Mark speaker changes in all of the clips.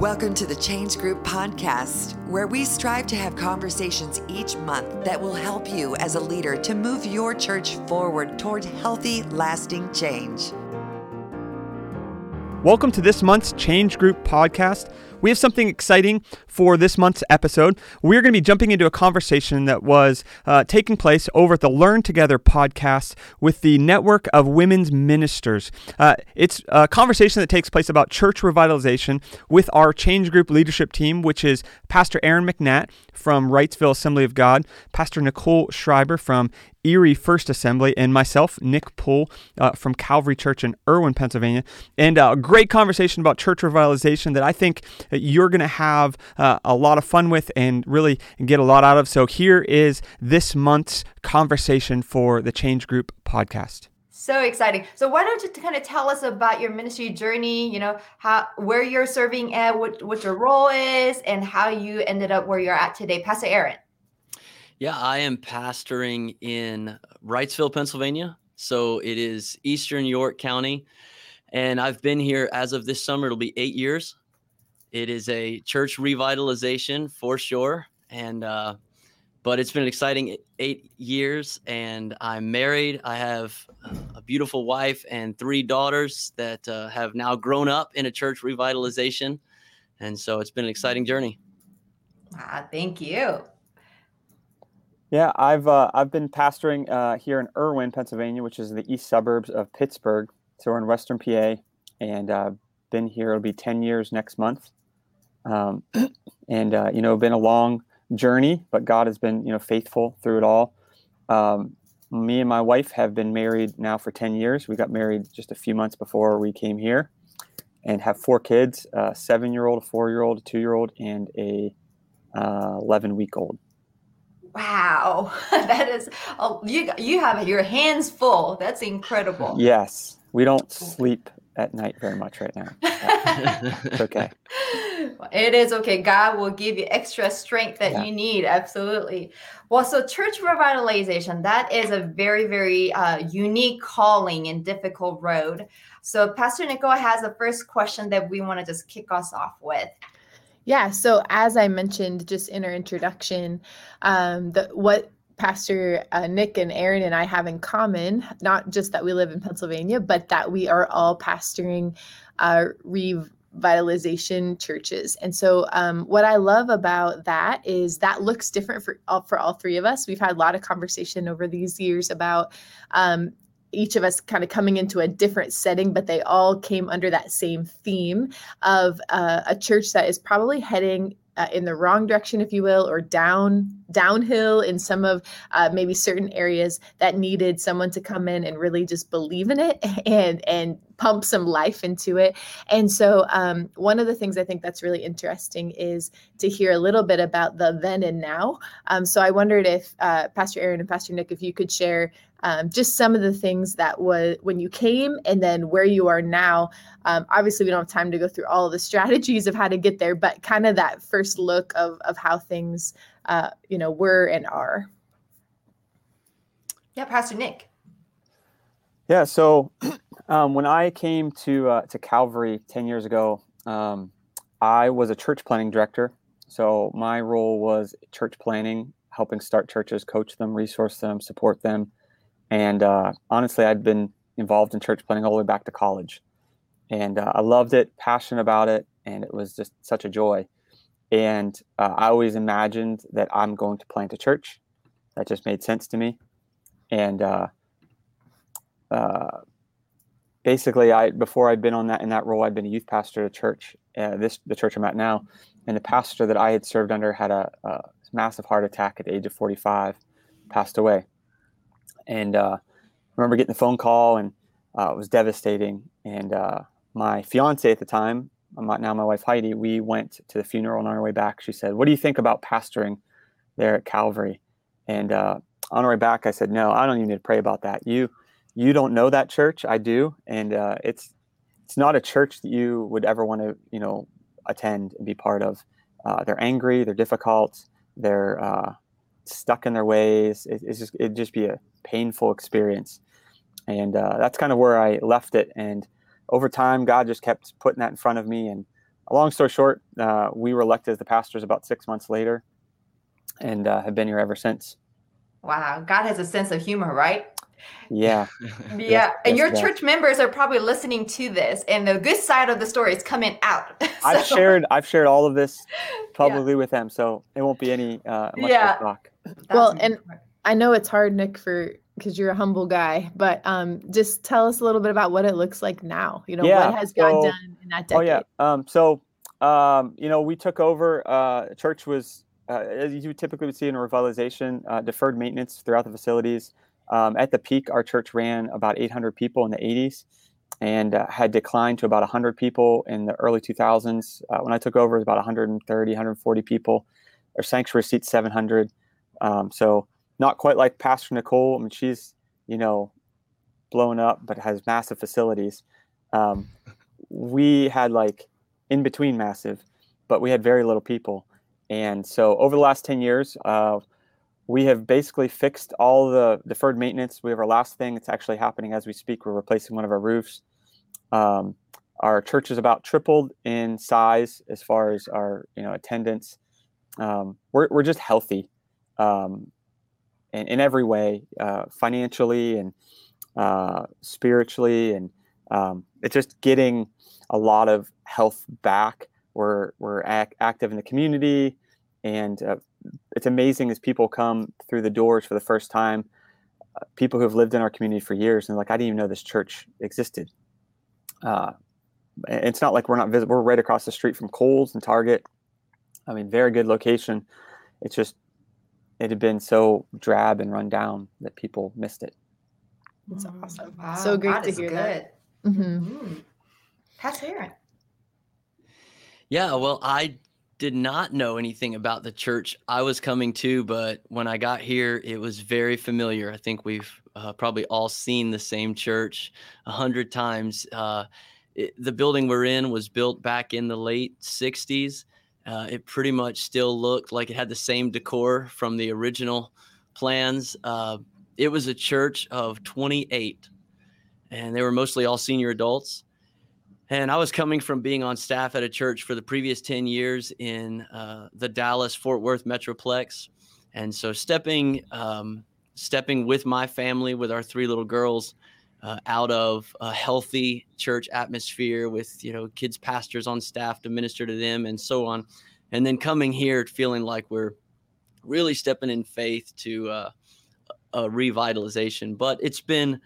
Speaker 1: Welcome to the Change Group podcast, where we strive to have conversations each month that will help you as a leader to move your church forward toward healthy, lasting change.
Speaker 2: Welcome to this month's Change Group podcast. We have something exciting for this month's episode. We're going to be jumping into a conversation that was uh, taking place over at the Learn Together podcast with the Network of Women's Ministers. Uh, it's a conversation that takes place about church revitalization with our Change Group leadership team, which is Pastor Aaron McNatt from Wrightsville Assembly of God, Pastor Nichole Schreiber from Erie First Assembly, and myself, Nick Poole uh, from Calvary Church in Irwin, Pennsylvania. And uh, a great conversation about church revitalization that I think you're going to have uh, a lot of fun with and really get a lot out of. So here is this month's conversation for the Change Group podcast.
Speaker 3: So exciting. So why don't you kind of tell us about your ministry journey, you know, how where you're serving at, what what your role is and how you ended up where you're at today. Pastor Aaron.
Speaker 4: Yeah, I am pastoring in Wrightsville, Pennsylvania. So it is Eastern York County. And I've been here as of this summer, it'll be eight years. It is a church revitalization for sure. And, uh, but it's been an exciting eight years. And I'm married. I have a beautiful wife and three daughters that uh, have now grown up in a church revitalization. And so it's been an exciting journey.
Speaker 3: Ah, thank you.
Speaker 2: Yeah, I've uh, I've been pastoring uh, here in Irwin, Pennsylvania, which is the east suburbs of Pittsburgh. So we're in Western PA, and uh, been here. It'll be ten years next month, um, and uh, you know, been a long journey, but God has been you know faithful through it all. Um, me and my wife have been married now for ten years. We got married just a few months before we came here, and have four kids: a seven-year-old, a four-year-old, a two-year-old, and a uh, eleven-week-old.
Speaker 3: Wow, that is oh, you. You have your hands full. That's incredible.
Speaker 2: Yes, we don't sleep at night very much right now. it's okay.
Speaker 3: It is okay. God will give you extra strength that yeah. you need. Absolutely. Well, so church revitalization, that is a very, very uh, unique calling and difficult road. So Pastor Nichole has the first question that we want to just kick us off with.
Speaker 5: Yeah. So as I mentioned just in our introduction, um, the what Pastor uh, Nick and Aaron and I have in common, not just that we live in Pennsylvania, but that we are all pastoring uh, revitalization churches. And so, um, what I love about that is that looks different for all, for all three of us. We've had a lot of conversation over these years about um, each of us kind of coming into a different setting, but they all came under that same theme of uh, a church that is probably heading uh, in the wrong direction, if you will, or down downhill in some of uh, maybe certain areas that needed someone to come in and really just believe in it and and pump some life into it. And so, um, one of the things I think that's really interesting is to hear a little bit about the then and now. Um, so, I wondered if uh, Pastor Aaron and Pastor Nick, if you could share um, just some of the things that was when you came and then where you are now. Um, obviously, we don't have time to go through all of the strategies of how to get there, but kind of that first look of of how things, uh, you know, were and are.
Speaker 3: Yeah, Pastor Nick.
Speaker 2: Yeah, so um, when I came to uh, to Calvary ten years ago, um, I was a church planting director. So my role was church planting, helping start churches, coach them, resource them, support them, and uh, honestly, I'd been involved in church planting all the way back to college. And uh, I loved it, passionate about it, and it was just such a joy. And uh, I always imagined that I'm going to plant a church. That just made sense to me. And uh, uh, basically, I before I'd been on that in that role, I'd been a youth pastor at a church. Uh, this the church I'm at now, and the pastor that I had served under had a, a massive heart attack at the age of 45, passed away and uh, remember getting the phone call, and uh, it was devastating. And uh, my fiance at the time, now my wife Heidi, we went to the funeral. On our way back, she said, "What do you think about pastoring there at Calvary?" And uh, on our way back, I said, "No, I don't even need to pray about that. You, you don't know that church. I do, and uh, it's it's not a church that you would ever want to, you know, attend and be part of. Uh, they're angry. They're difficult. They're stuck in their ways. It, it's just it'd just be a painful experience. And uh, that's kind of where I left it. And over time, God just kept putting that in front of me. And long story short, uh, we were elected as the pastors about six months later, and uh, have been here ever since.
Speaker 3: Wow, God has a sense of humor, right?
Speaker 2: Yeah.
Speaker 3: Yeah, yes, and your
Speaker 2: yes.
Speaker 3: church members are probably listening to this, and the good side of the story is coming out. so,
Speaker 2: I've shared I've shared all of this publicly yeah. with them, so it won't be any uh, much
Speaker 3: yeah.
Speaker 2: talk.
Speaker 5: well, and I know it's hard, Nick, for because you're a humble guy, but um, just tell us a little bit about what it looks like now. You know,
Speaker 2: yeah,
Speaker 5: what has God
Speaker 2: so,
Speaker 5: done in that decade?
Speaker 2: Oh yeah. Um, so um, you know, we took over. Uh, church was uh, as you typically would see in a revitalization, uh, deferred maintenance throughout the facilities. Um, at the peak, our church ran about 800 people in the 80s and uh, had declined to about 100 people in the early 2000s. Uh, when I took over, it was about 130, 140 people. Our sanctuary seats 700. Um, so not quite like Pastor Nichole. I mean, she's, you know, blown up, but has massive facilities. Um, we had like in between massive, but we had very little people. And so over the last 10 years, uh, we have basically fixed all the deferred maintenance. We have our last thing. It's actually happening as we speak. We're replacing one of our roofs. Um, our church is about tripled in size as far as our you know attendance. Um, we're we're just healthy, um, in, in every way, uh, financially and uh, spiritually, and um, it's just getting a lot of health back. We're we're ac- active in the community, and uh, it's amazing as people come through the doors for the first time. Uh, people who have lived in our community for years and like, I didn't even know this church existed. Uh, it's not like we're not visible. We're right across the street from Kohl's and Target. I mean, very good location. It's just it had been so drab and run down that people missed it.
Speaker 5: That's awesome.
Speaker 3: Wow,
Speaker 5: so great
Speaker 3: God
Speaker 5: to hear
Speaker 3: good.
Speaker 5: that. Mhm.
Speaker 3: Mm. Pastor Aaron.
Speaker 4: Yeah, well, I did not know anything about the church I was coming to, but when I got here, it was very familiar. I think we've uh, probably all seen the same church a hundred times. Uh, it, the building we're in was built back in the late 60s. Uh, it pretty much still looked like it had the same decor from the original plans. Uh, it was a church of 28, and they were mostly all senior adults. And I was coming from being on staff at a church for the previous 10 years in uh, the Dallas Fort Worth Metroplex. And so stepping, um, stepping with my family, with our three little girls, uh, out of a healthy church atmosphere with, you know, kids, pastors on staff to minister to them and so on. And then coming here feeling like we're really stepping in faith to uh, a revitalization. But it's been,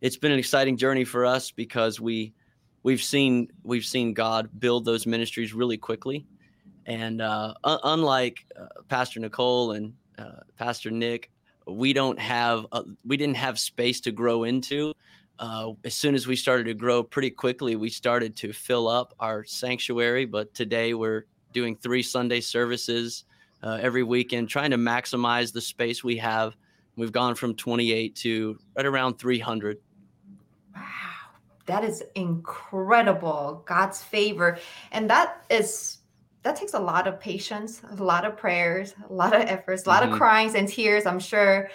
Speaker 4: it's been an exciting journey for us because we, we've seen we've seen God build those ministries really quickly, and uh, un- unlike uh, Pastor Nichole and uh, Pastor Nick, we don't have we didn't have space to grow into. Uh, as soon as we started to grow pretty quickly, we started to fill up our sanctuary. But today we're doing three Sunday services uh, every weekend, trying to maximize the space we have. We've gone from 28 to right around 300
Speaker 3: Wow, that is incredible. God's favor. And that is that takes a lot of patience, a lot of prayers, a lot of efforts, a lot
Speaker 4: Mhm.
Speaker 3: of cryings and tears, I'm sure.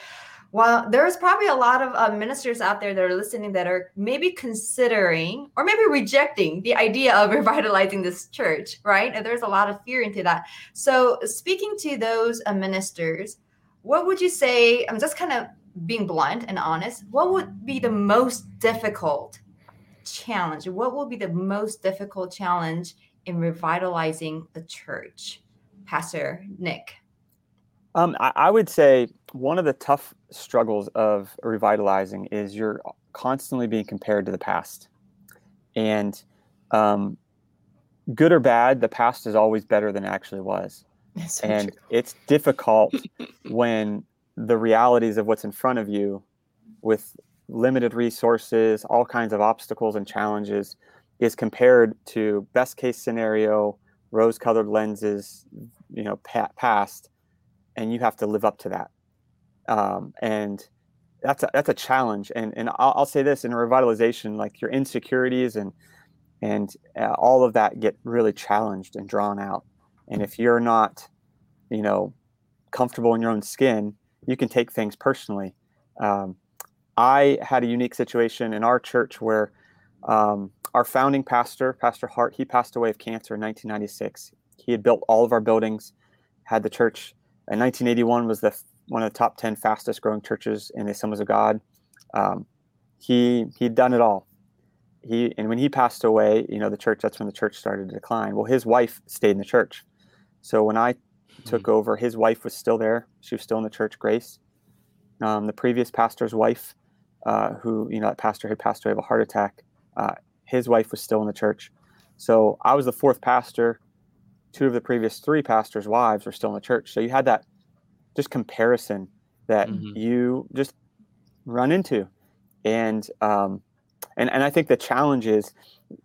Speaker 3: Well, there's probably a lot of uh, ministers out there that are listening that are maybe considering or maybe rejecting the idea of revitalizing this church, right? And there's a lot of fear into that. So, speaking to those uh, ministers, what would you say? I'm just kind of being blunt and honest. What would be the most difficult challenge? What will be the most difficult challenge in revitalizing the church? Pastor Nick.
Speaker 2: Um, I, I would say one of the tough struggles of revitalizing is you're constantly being compared to the past, and um, good or bad, the past is always better than it actually was.
Speaker 5: So
Speaker 2: and
Speaker 5: true.
Speaker 2: it's difficult when the realities of what's in front of you with limited resources all kinds of obstacles and challenges is compared to best case scenario rose colored lenses you know pa- past and you have to live up to that. Um, and that's a, that's a challenge. And and I'll, I'll say this in revitalization like your insecurities and and uh, all of that get really challenged and drawn out. And if you're not you know comfortable in your own skin you can take things personally. Um, i had a unique situation in our church where Um, our founding pastor, Pastor Hart, he passed away of cancer in 1996. He had built all of our buildings, had the church. In 1981 was the one of the top 10 fastest growing churches in the Assemblies of God. Um, he he'd done it all. He and when he passed away, you know, the church that's when the church started to decline. Well, his wife stayed in the church. So when I took mm-hmm. over, his wife was still there. She was still in the church, Grace. Um, the previous pastor's wife, uh, who you know, that pastor had passed away of a heart attack. Uh, his wife was still in the church. So I was the fourth pastor. Two of the previous three pastors' wives were still in the church. So you had that just comparison that mm-hmm. you just run into, and um, and and I think the challenge is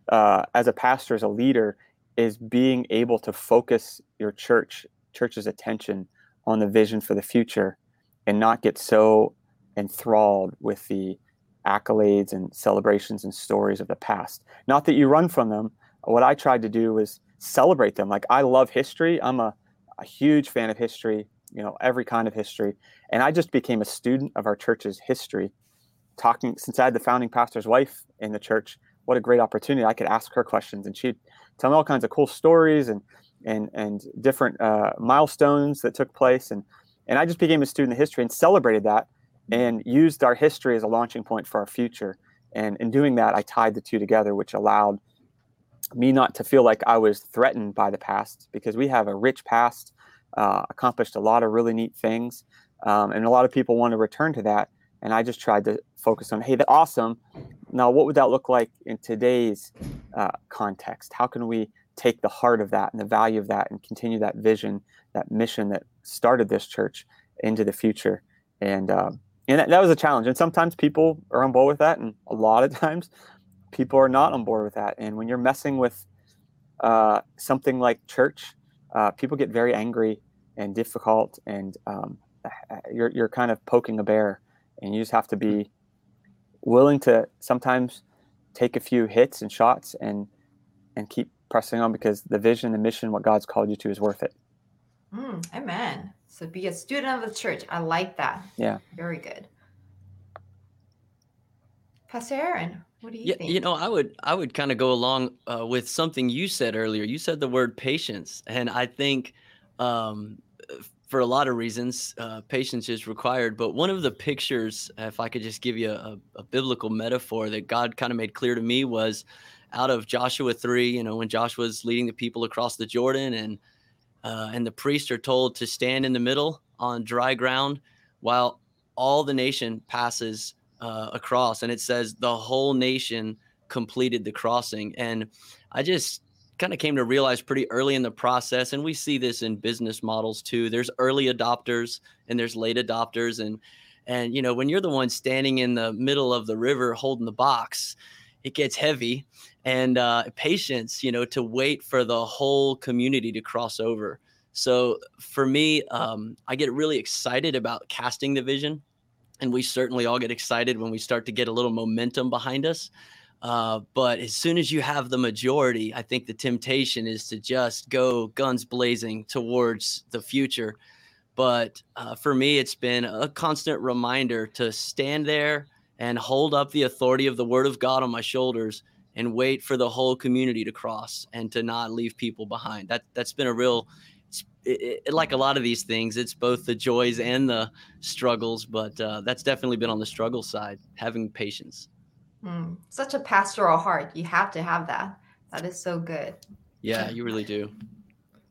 Speaker 2: uh, as a pastor, as a leader, is being able to focus your church church's attention on the vision for the future, and not get so enthralled with the accolades and celebrations and stories of the past. Not that you run from them. What I tried to do was celebrate them. Like I love history. I'm a, a huge fan of history, you know, every kind of history. And I just became a student of our church's history. Talking since I had the founding pastor's wife in the church, what a great opportunity. I could ask her questions and she'd tell me all kinds of cool stories and and and different uh, milestones that took place. And and I just became a student of history and celebrated that and used our history as a launching point for our future. And in doing that, I tied the two together, which allowed me not to feel like I was threatened by the past because we have a rich past, uh, accomplished a lot of really neat things. Um, and a lot of people want to return to that. And I just tried to focus on, hey, that's awesome. Now, what would that look like in today's uh, context? How can we take the heart of that and the value of that and continue that vision, that mission that started this church into the future? And uh, and that, that was a challenge. And sometimes people are on board with that, and a lot of times people are not on board with that. And when you're messing with uh, something like church, uh, people get very angry and difficult, and um, you're you're kind of poking a bear, and you just have to be willing to sometimes take a few hits and shots and and keep pressing on because the vision, the mission, what God's called you to is worth it.
Speaker 3: Mm, amen. So be a student of the church. I like that.
Speaker 2: Yeah.
Speaker 3: Very good. Pastor Aaron, what do you
Speaker 4: yeah,
Speaker 3: think?
Speaker 4: You know, I would I would kind of go along uh, with something you said earlier. You said the word patience, and I think um, for a lot of reasons, uh, patience is required. But one of the pictures, if I could just give you a, a biblical metaphor that God kind of made clear to me, was out of Joshua three. You know, when Joshua was leading the people across the Jordan, and uh, and the priests are told to stand in the middle on dry ground while all the nation passes uh, across. And it says the whole nation completed the crossing. And I just kind of came to realize pretty early in the process, and we see this in business models too. There's early adopters and there's late adopters, and and you know when you're the one standing in the middle of the river holding the box, it gets heavy and uh, patience, you know, to wait for the whole community to cross over. So for me, um, I get really excited about casting the vision, and we certainly all get excited when we start to get a little momentum behind us. Uh, but as soon as you have the majority, I think the temptation is to just go guns blazing towards the future. But uh, for me, it's been a constant reminder to stand there and hold up the authority of the word of God on my shoulders and wait for the whole community to cross and to not leave people behind. That that's been a real it, it, like a lot of these things, it's both the joys and the struggles, but uh, that's definitely been on the struggle side, having patience.
Speaker 3: Mm, such a pastoral heart. You have to have that. That is so good.
Speaker 4: Yeah, you really do.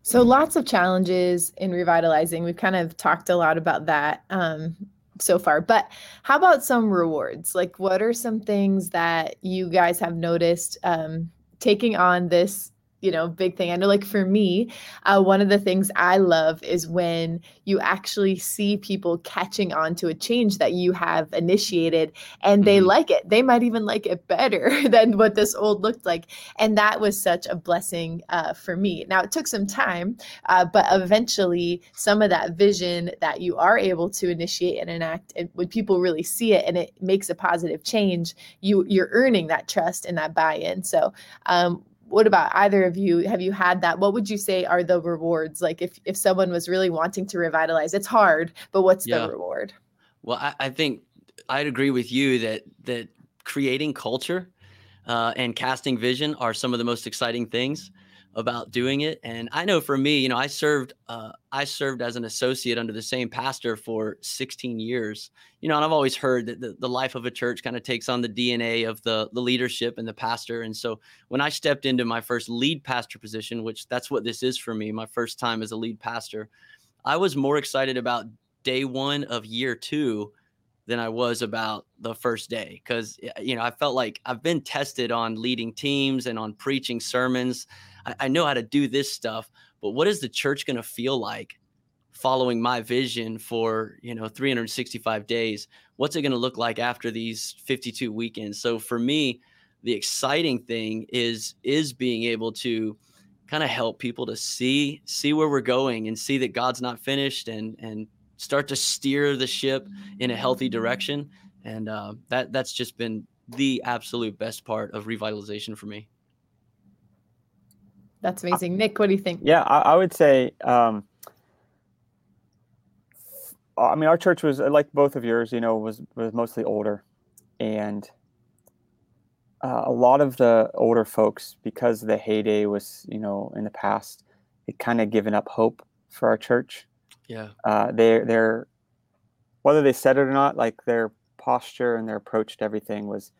Speaker 5: So, lots of challenges in revitalizing. We've kind of talked a lot about that. Um, so far. But how about some rewards? Like, what are some things that you guys have noticed um, taking on this you know big thing. I know like for me uh, one of the things i love is when you actually see people catching on to a change that you have initiated and they mm-hmm. like it. They might even like it better than what this old looked like. And that was such a blessing uh, for me. Now it took some time uh, but eventually some of that vision that you are able to initiate and enact and when people really see it and it makes a positive change you you're earning that trust and that buy-in. So um, what about either of you? Have you had that? What would you say are the rewards? Like if if someone was really wanting to revitalize it's hard but what's yeah. the reward?
Speaker 4: Well I, I, think i'd agree with you that that creating culture uh, and casting vision are some of the most exciting things about doing it. And I know for me, you know, I served uh, I served as an associate under the same pastor for 16 years. You know, and I've always heard that the, the life of a church kind of takes on the DNA of the the leadership and the pastor. And so when I stepped into my first lead pastor position, which that's what this is for me, my first time as a lead pastor, I was more excited about day one of year two than I was about the first day because you know I felt like I've been tested on leading teams and on preaching sermons I, I know how to do this stuff, but what is the church going to feel like following my vision for you know 365 days? What's it going to look like after these 52 weekends? So for me, the exciting thing is is being able to kind of help people to see see where we're going and see that God's not finished and and start to steer the ship in a healthy direction. And uh, that that's just been the absolute best part of revitalization for me.
Speaker 5: That's amazing. Nick, what do you think?
Speaker 2: Yeah, I, I would say, um, I mean, our church was like both of yours, you know, was, was mostly older. And uh, a lot of the older folks, because the heyday was, you know, in the past, it kind of given up hope for our church.
Speaker 4: Yeah.
Speaker 2: Uh, they, they're, whether they said it or not, like their posture and their approach to everything was,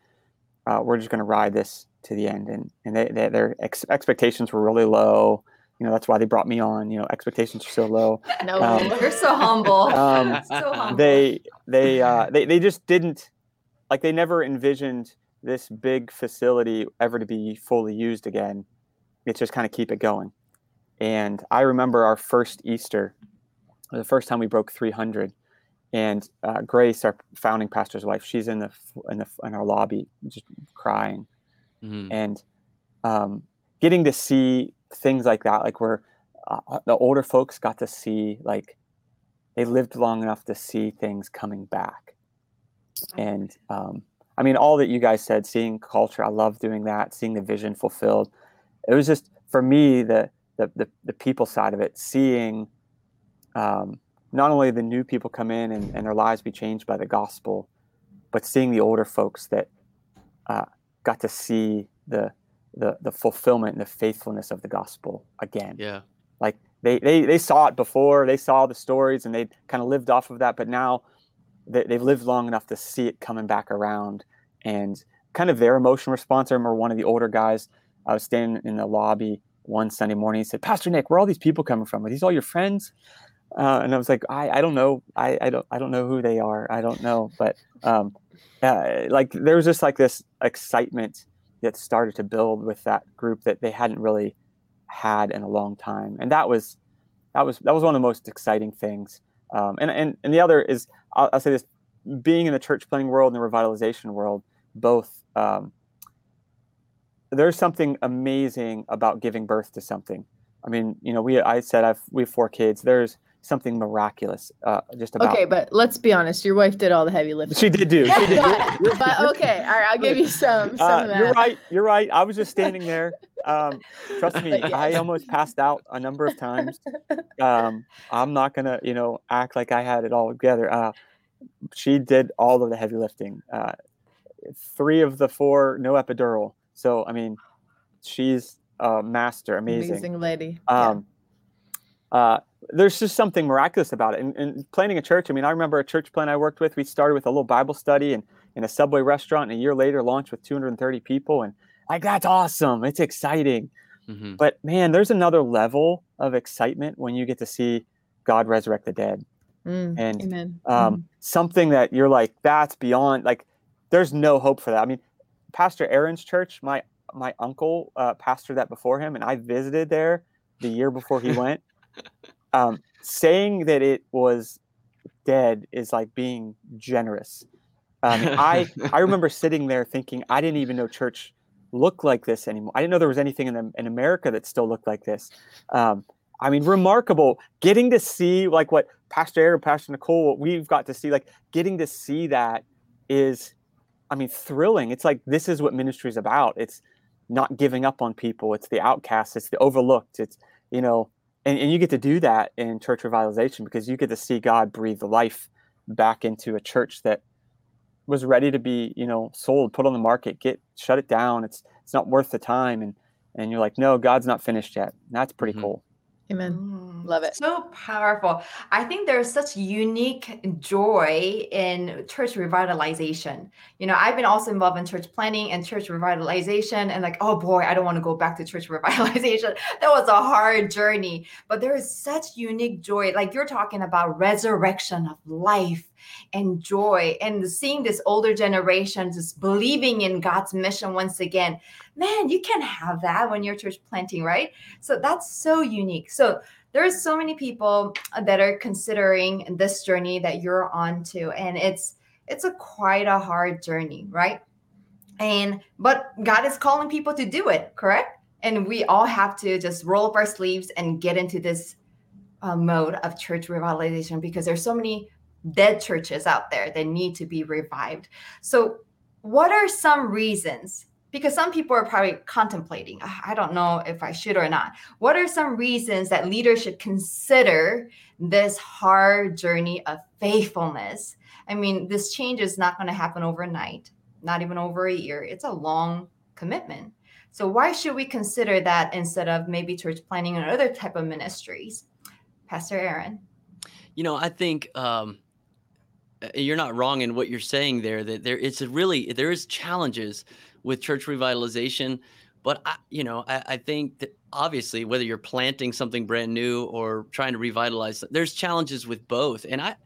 Speaker 2: uh, we're just going to ride this to the end, and and they, they, their ex- expectations were really low. You know, that's why they brought me on. You know, expectations are so low.
Speaker 3: No, um, you're so humble. Um, so
Speaker 2: humble. They they uh, they they just didn't like they never envisioned this big facility ever to be fully used again. It's just kind of keep it going. And I remember our first Easter, the first time we broke 300 and uh, Grace, our founding pastor's wife, she's in the in the in our lobby, just crying, mm-hmm. and um, getting to see things like that, like where uh, uh, the older folks got to see, like they lived long enough to see things coming back, and um, I mean, all that you guys said, seeing culture, I love doing that, seeing the vision fulfilled. It was just for me the the the, the people side of it, seeing. Um, not only the new people come in and, and their lives be changed by the gospel, but seeing the older folks that uh, got to see the, the the fulfillment and the faithfulness of the gospel again.
Speaker 4: Yeah,
Speaker 2: like they they they saw it before, they saw the stories, and they kind of lived off of that. But now they, they've lived long enough to see it coming back around, and kind of their emotional response. I remember one of the older guys. I was standing in the lobby one Sunday morning. He said, "Pastor Nick, where are all these people coming from? Are these all your friends?" Uh, and I was like, I, I don't know. I, I don't I don't know who they are. I don't know. But um, uh, like there was just like this excitement that started to build with that group that they hadn't really had in a long time. And that was that was that was one of the most exciting things. Um, and, and and the other is I'll, I'll, say this: being in the church planting world and the revitalization world, both um, there's something amazing about giving birth to something. I mean, you know, we I said I've we have four kids. There's something miraculous. Uh, just about.
Speaker 5: Okay, but let's be honest. Your wife did all the heavy lifting.
Speaker 2: She did do. She did.
Speaker 5: but okay, all right. I'll give you some. some
Speaker 2: uh, you're right. You're right. I was just standing there. Um, trust me, I almost passed out a number of times. Um, I'm not gonna, you know, act like I had it all together. Uh, she did all of the heavy lifting. Uh, three of the four, no epidural. So I mean, she's a master. Amazing.
Speaker 5: Amazing lady.
Speaker 2: Um, yeah. There's just something miraculous about it. And, and, planting a church, I mean, I remember a church plant I worked with. We started with a little Bible study and in a Subway restaurant, and a year later launched with 230 people. And like, that's awesome. It's exciting. Mm-hmm. But man, there's another level of excitement when you get to see God resurrect the dead. Mm, and um, mm. something that you're like, that's beyond, like, there's no hope for that. I mean, Pastor Aaron's church, my my uncle uh, pastored that before him, and I visited there the year before he went. Um, saying that it was dead is like being generous. Um, I I remember sitting there thinking I didn't even know church looked like this anymore. I didn't know there was anything in the, in America that still looked like this. Um, I mean, remarkable. Getting to see like what Pastor Aaron, Pastor Nichole, what we've got to see, like getting to see that is, I mean, thrilling. It's like this is what ministry is about. It's not giving up on people. It's the outcasts. It's the overlooked. It's you know and, and you get to do that in church revitalization because you get to see God breathe life back into a church that was ready to be you know sold put on the market get shut it down. It's it's not worth the time. And and you're like no god's not finished yet. And that's pretty mm-hmm. cool
Speaker 5: Amen. Mm, Love it.
Speaker 3: So powerful. I think there's such unique joy in church revitalization. You know, I've been also involved in church planting and church revitalization, and like, oh boy, I don't want to go back to church revitalization. that was a hard journey, but there is such unique joy. Like you're talking about resurrection of life and joy and seeing this older generation just believing in God's mission once again. Man, you can have that when you're church planting, right? So that's so unique. So there's so many people that are considering this journey that you're on to and it's it's a quite a hard journey, right? And but God is calling people to do it, correct? And we all have to just roll up our sleeves and get into this uh, mode of church revitalization because there's so many dead churches out there that need to be revived. So, what are some reasons? Because some people are probably contemplating, ah, I don't know if I should or not. What are some reasons that leaders should consider this hard journey of faithfulness? I mean, this change is not going to happen overnight, not even over a year. It's a long commitment. So why should we consider that instead of maybe church planting and other type of ministries? Pastor Aaron.
Speaker 4: You know, I think um, you're not wrong in what you're saying there that there it's really there is challenges with church revitalization but I, you know I, I, think that obviously whether you're planting something brand new or trying to revitalize there's challenges with both and i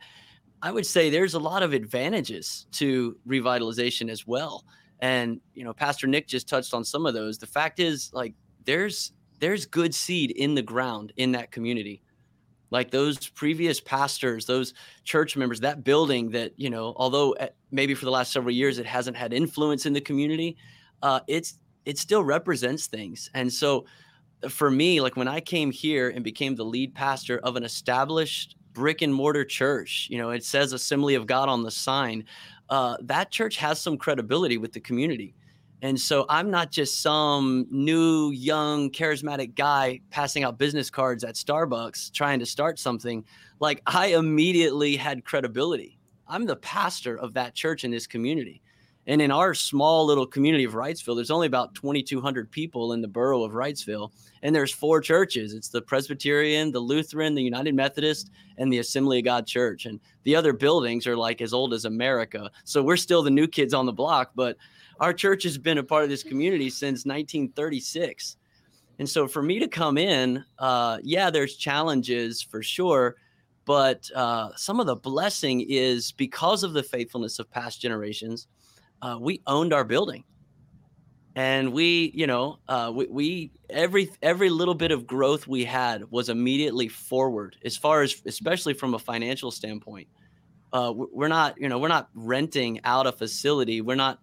Speaker 4: i would say there's a lot of advantages to revitalization as well and you know pastor nick just touched on some of those. The fact is like there's there's good seed in the ground in that community like those previous pastors those church members that building that you know although eh, maybe for the last several years it hasn't had influence in the community uh, it's it still represents things. And so uh, for me like when i came here and became the lead pastor of an established brick and mortar church you know it says assembly of god on the sign uh, that church has some credibility with the community and so I'm not just some new, young, charismatic guy passing out business cards at Starbucks trying to start something. Like I immediately had credibility. I'm the pastor of that church in this community. And in our small little community of Wrightsville, there's only about 2,200 people in the borough of Wrightsville. And there's four churches it's the Presbyterian, the Lutheran, the United Methodist, and the Assembly of God Church. And the other buildings are like as old as America. So we're still the new kids on the block. But our church has been a part of this community since 1936. And so for me to come in, uh, yeah, there's challenges for sure, but uh, some of the blessing is because of the faithfulness of past generations, uh, we owned our building. And we, you know, uh, we, we every every little bit of growth we had was immediately forward, as far as especially from a financial standpoint. Uh, we're not, you know, we're not renting out a facility. We're not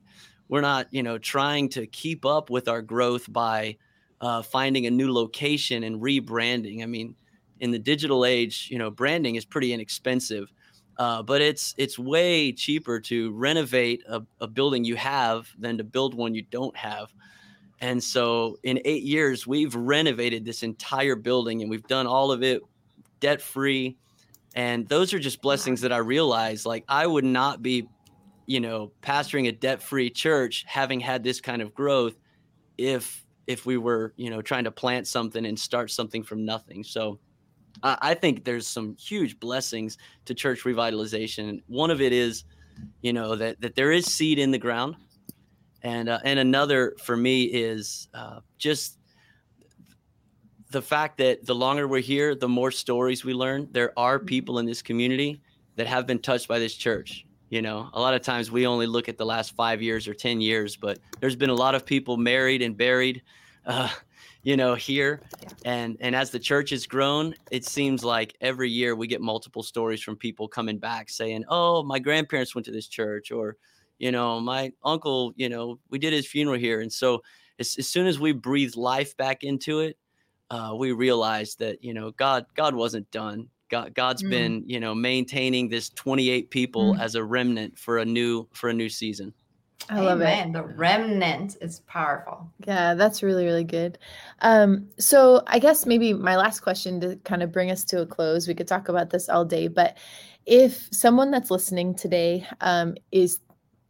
Speaker 4: we're not you know trying to keep up with our growth by uh, finding a new location and rebranding. I mean in the digital age you know branding is pretty inexpensive uh, but it's it's way cheaper to renovate a, a building you have than to build one you don't have. And so in eight years we've renovated this entire building and we've done all of it debt free and those are just blessings that i realize like i would not be you know, pastoring a debt-free church, having had this kind of growth, if if we were, you know, trying to plant something and start something from nothing. So I, I think there's some huge blessings to church revitalization. One of it is, you know, that that there is seed in the ground, and uh, and another for me is uh, just the fact that the longer we're here, the more stories we learn. There are people in this community that have been touched by this church you know a lot of times we only look at the last five years or ten years but there's been a lot of people married and buried uh, you know here. And and as the church has grown it seems like every year we get multiple stories from people coming back saying oh my grandparents went to this church or you know my uncle you know we did his funeral here. And so as, as soon as we breathe life back into it uh, we realized that you know god god wasn't done God, God's mm. been, you know, maintaining this 28 people mm. as a remnant for a new for a new season.
Speaker 3: I love Amen. it. The remnant is powerful.
Speaker 5: Yeah, that's really, really good. Um, so I guess maybe my last question to kind of bring us to a close, we could talk about this all day, but if someone that's listening today um, is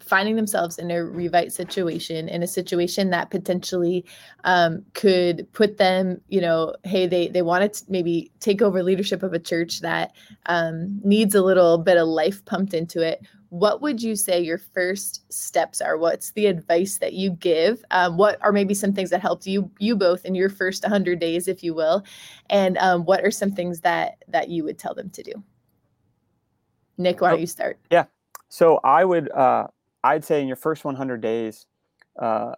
Speaker 5: finding themselves in a revite situation in a situation that potentially um, could put them you know hey they they want to maybe take over leadership of a church that um, needs a little bit of life pumped into it. What would you say your first steps are? What's the advice that you give? Um, what are maybe some things that helped you you both in your first 100 days if you will? And um, what are some things that that you would tell them to do? Nick why don't you start?
Speaker 2: Yeah. So i would uh, I'd say in your first 100 days, uh,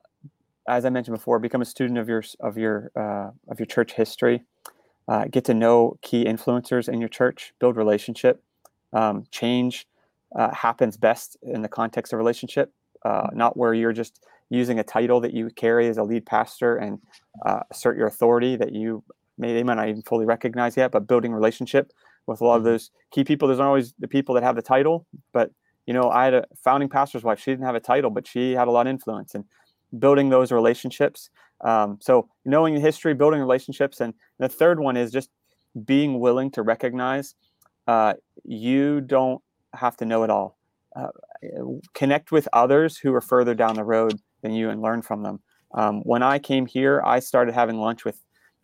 Speaker 2: as I mentioned before, become a student of your of your uh, of your church history. Uh, get to know key influencers in your church. Build relationship. Um, change uh, happens best in the context of relationship, uh, not where you're just using a title that you carry as a lead pastor and uh, assert your authority that you may they might not even fully recognize yet. But building relationship with a lot of mm-hmm. those key people. There's not always the people that have the title, but you know, I had a founding pastor's wife. She didn't have a title, but she had a lot of influence and building those relationships. Um, so knowing the history, building relationships, and the third one is just being willing to recognize uh, you don't have to know it all. Uh, connect with others who are further down the road than you and learn from them. Um, when I came here, I started having lunch with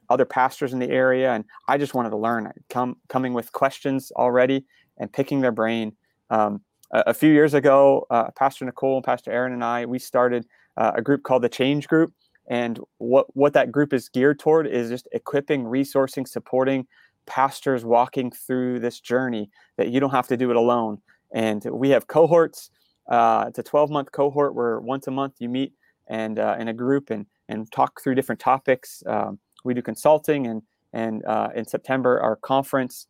Speaker 2: other pastors in the area, and I just wanted to learn. Come coming with questions already and picking their brain. Um, a few years ago, uh, Pastor Nichole and Pastor Aaron and I, we started uh, a group called the Change Group. And what, what that group is geared toward is just equipping, resourcing, supporting pastors walking through this journey that you don't have to do it alone. And we have cohorts. Uh, it's a 12 month cohort where once a month you meet and uh, in a group and, and talk through different topics. Um, we do consulting and, and uh, in September, our conference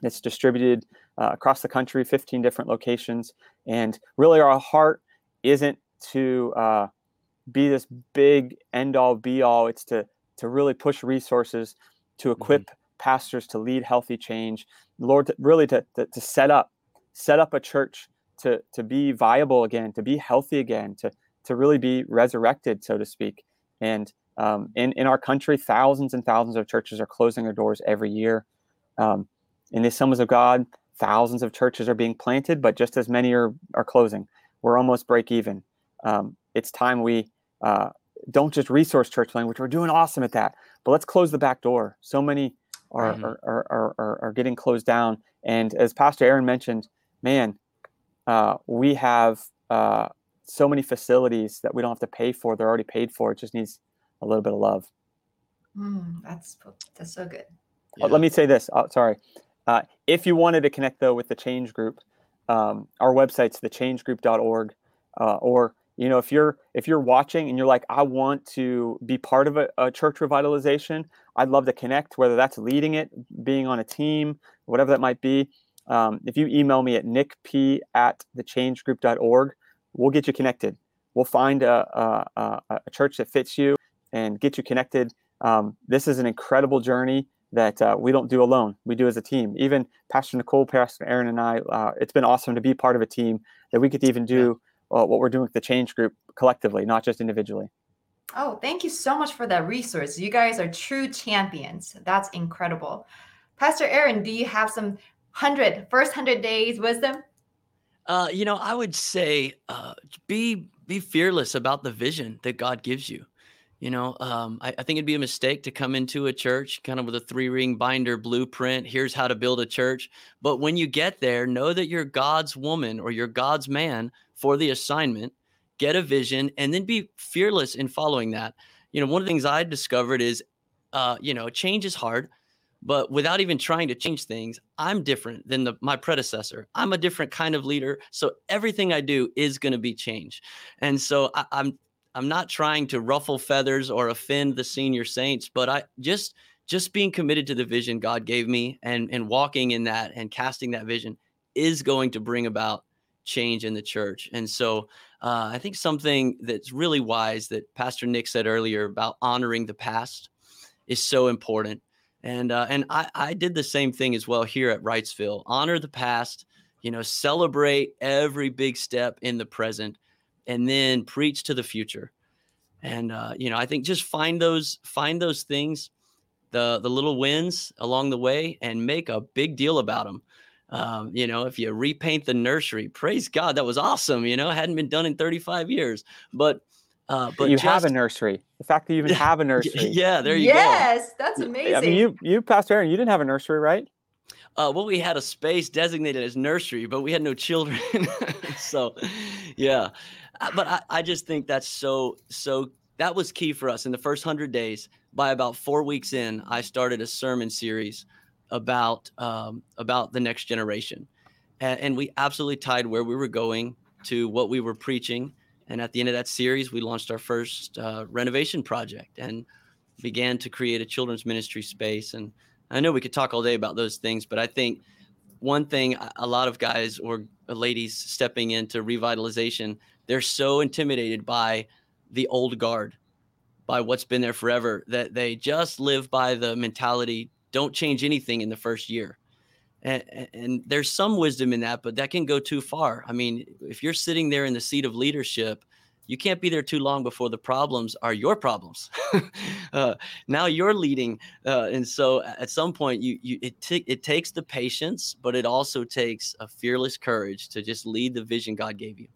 Speaker 2: that's distributed uh, across the country, 15 different locations. And really, our heart isn't to uh, be this big end all be all. It's to to really push resources to mm-hmm. equip mm-hmm. pastors to lead healthy change. Lord, to, really to, to, to set up set up a church to to be viable again, to be healthy again, to to really be resurrected, so to speak. And um, in in our country, thousands and thousands of churches are closing their doors every year. Um, in the Assemblies of God, thousands of churches are being planted, but just as many are, are closing. We're almost break even. Um, it's time we uh, don't just resource church planting, which we're doing awesome at that, but let's close the back door. So many are, mm-hmm. are, are, are, are, getting closed down. And as Pastor Aaron mentioned, man, uh, we have uh, so many facilities that we don't have to pay for. They're already paid for. It just needs a little bit of love.
Speaker 3: Mm, that's that's so good.
Speaker 2: Yeah. let me say this. Oh, sorry. Uh, if you wanted to connect though with the Change Group, um, our website's thechangegroup.org, uh, or you know if you're if you're watching and you're like I want to be part of a, a, church revitalization, I'd love to connect. Whether that's leading it, being on a team, whatever that might be. Um, if you email me at nickp at thechangegroup.org, we'll get you connected. We'll find a, a, a church that fits you and get you connected. Um, this is an incredible journey that uh, we don't do alone. We do as a team. Even Pastor Nichole, Pastor Aaron, and I, uh, it's been awesome to be part of a team that we get to even do uh, what we're doing with the Change Group collectively, not just individually.
Speaker 3: Oh, thank you so much for that resource. You guys are true champions. That's incredible. Pastor Aaron, do you have some hundred first hundred days wisdom?
Speaker 4: Uh, you know, I would say uh, be be fearless about the vision that God gives you. You know, um, I, I, think it'd be a mistake to come into a church kind of with a three ring binder blueprint. Here's how to build a church. But when you get there, know that you're God's woman or you're God's man for the assignment. Get a vision and then be fearless in following that. You know, one of the things I discovered is, uh, you know, change is hard, but without even trying to change things, I'm different than the, my predecessor. I'm a different kind of leader. So everything I do is going to be change. And so I, I'm I'm not trying to ruffle feathers or offend the senior saints, but I just just being committed to the vision God gave me and and walking in that and casting that vision is going to bring about change in the church. And so uh, I think something that's really wise that Pastor Nick said earlier about honoring the past is so important. And uh, and I, I did the same thing as well here at Wrightsville. Honor the past, you know, celebrate every big step in the present and then preach to the future. And uh, you know, I think just find those find those things, the the little wins along the way, and make a big deal about them. Um, you know, if you repaint the nursery, praise God, that was awesome. You know, hadn't been done in 35 years, but uh, but
Speaker 2: you
Speaker 4: just,
Speaker 2: have a nursery. The fact that you even have a nursery.
Speaker 4: Yeah, there you
Speaker 3: yes,
Speaker 4: go.
Speaker 3: Yes, that's amazing.
Speaker 2: I mean, you, you, Pastor Aaron, you didn't have a nursery, right?
Speaker 4: Uh, well, we had a space designated as nursery, but we had no children. so, yeah. But I, I just think that's so, so that was key for us in the first hundred days. By about four weeks in, I started a sermon series about um, about the next generation, and, and we absolutely tied where we were going to what we were preaching and at the end of that series, we launched our first uh, renovation project and began to create a children's ministry space. And I know we could talk all day about those things, but I think one thing a lot of guys or ladies stepping into revitalization, they're so intimidated by the old guard, by what's been there forever, that they just live by the mentality don't change anything in the first year. And, and, there's some wisdom in that, but that can go too far. I mean, if you're sitting there in the seat of leadership, you can't be there too long before the problems are your problems. uh, now you're leading, uh, and so at some point, you you it t- it takes the patience, but it also takes a fearless courage to just lead the vision God gave you.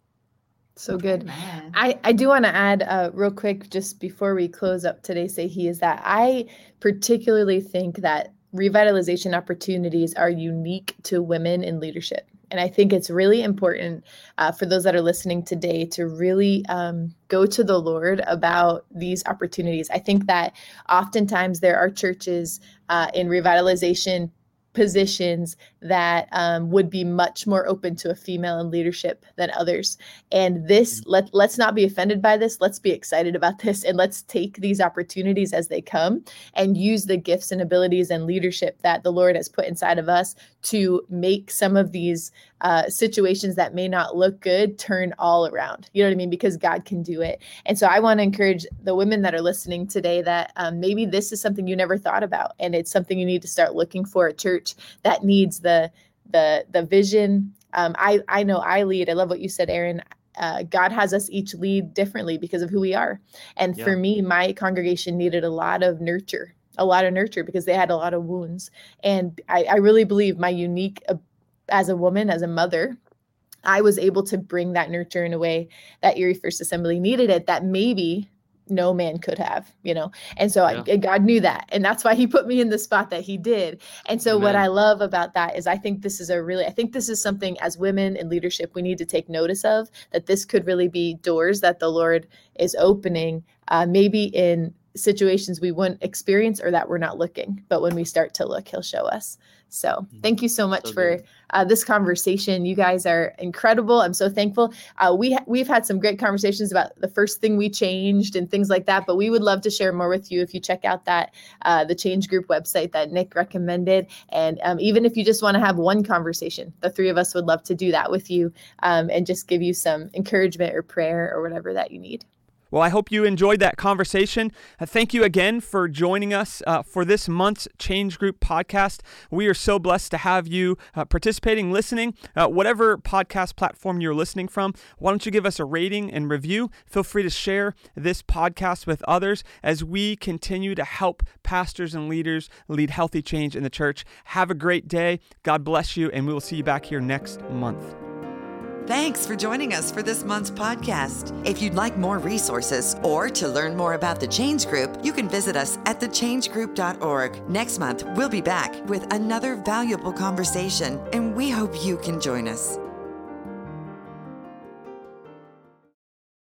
Speaker 5: So good. I, I do want to add uh, real quick, just before we close up today, say he is that I particularly think that revitalization opportunities are unique to women in leadership. And I think it's really important uh, for those that are listening today to really um, go to the Lord about these opportunities. I think that oftentimes there are churches uh, in revitalization positions that um, would be much more open to a female in leadership than others and this mm-hmm. let, let's not be offended by this let's be excited about this and let's take these opportunities as they come and use the gifts and abilities and leadership that the lord has put inside of us to make some of these uh, situations that may not look good turn all around. You know what I mean? Because God can do it. And so I want to encourage the women that are listening today that um, maybe this is something you never thought about, and it's something you need to start looking for a church that needs the the the the vision. Um, I I know I lead. I love what you said, Aaron. Uh, God has us each lead differently because of who we are. And yeah. for me, my congregation needed a lot of nurture a lot of nurture because they had a lot of wounds. And I, I really believe my unique as a woman, as a mother, I was able to bring that nurture in a way that Erie First Assembly needed it that maybe no man could have, you know. And so yeah. I, God knew that. And that's why he put me in the spot that he did. And so Amen. what I love about that is I think this is a really I think this is something as women in leadership we need to take notice of that this could really be doors that the Lord is opening uh, maybe in situations we wouldn't experience or that we're not looking. But when we start to look, he'll show us. So mm-hmm. thank you so much so for uh, this conversation. You guys are incredible. I'm so thankful. Uh, we ha- we've had some great conversations about the first thing we changed and things like that. But we would love to share more with you if you check out that uh, the Change Group website that Nick recommended. And um, even if you just want to have one conversation, the three of us would love to do that with you um, and just give you some encouragement or prayer or whatever that you need.
Speaker 6: Well, I hope you enjoyed that conversation. Uh, thank you again for joining us uh, for this month's Change Group podcast. We are so blessed to have you uh, participating, listening. Uh, whatever podcast platform you're listening from, why don't you give us a rating and review? Feel free to share this podcast with others as we continue to help pastors and leaders lead healthy change in the church. Have a great day. God bless you, and we will see you back here next month.
Speaker 1: Thanks for joining us for this month's podcast. If you'd like more resources or to learn more about the Change Group, you can visit us at thechangegroup.org. Next month, we'll be back with another valuable conversation, and we hope you can join us.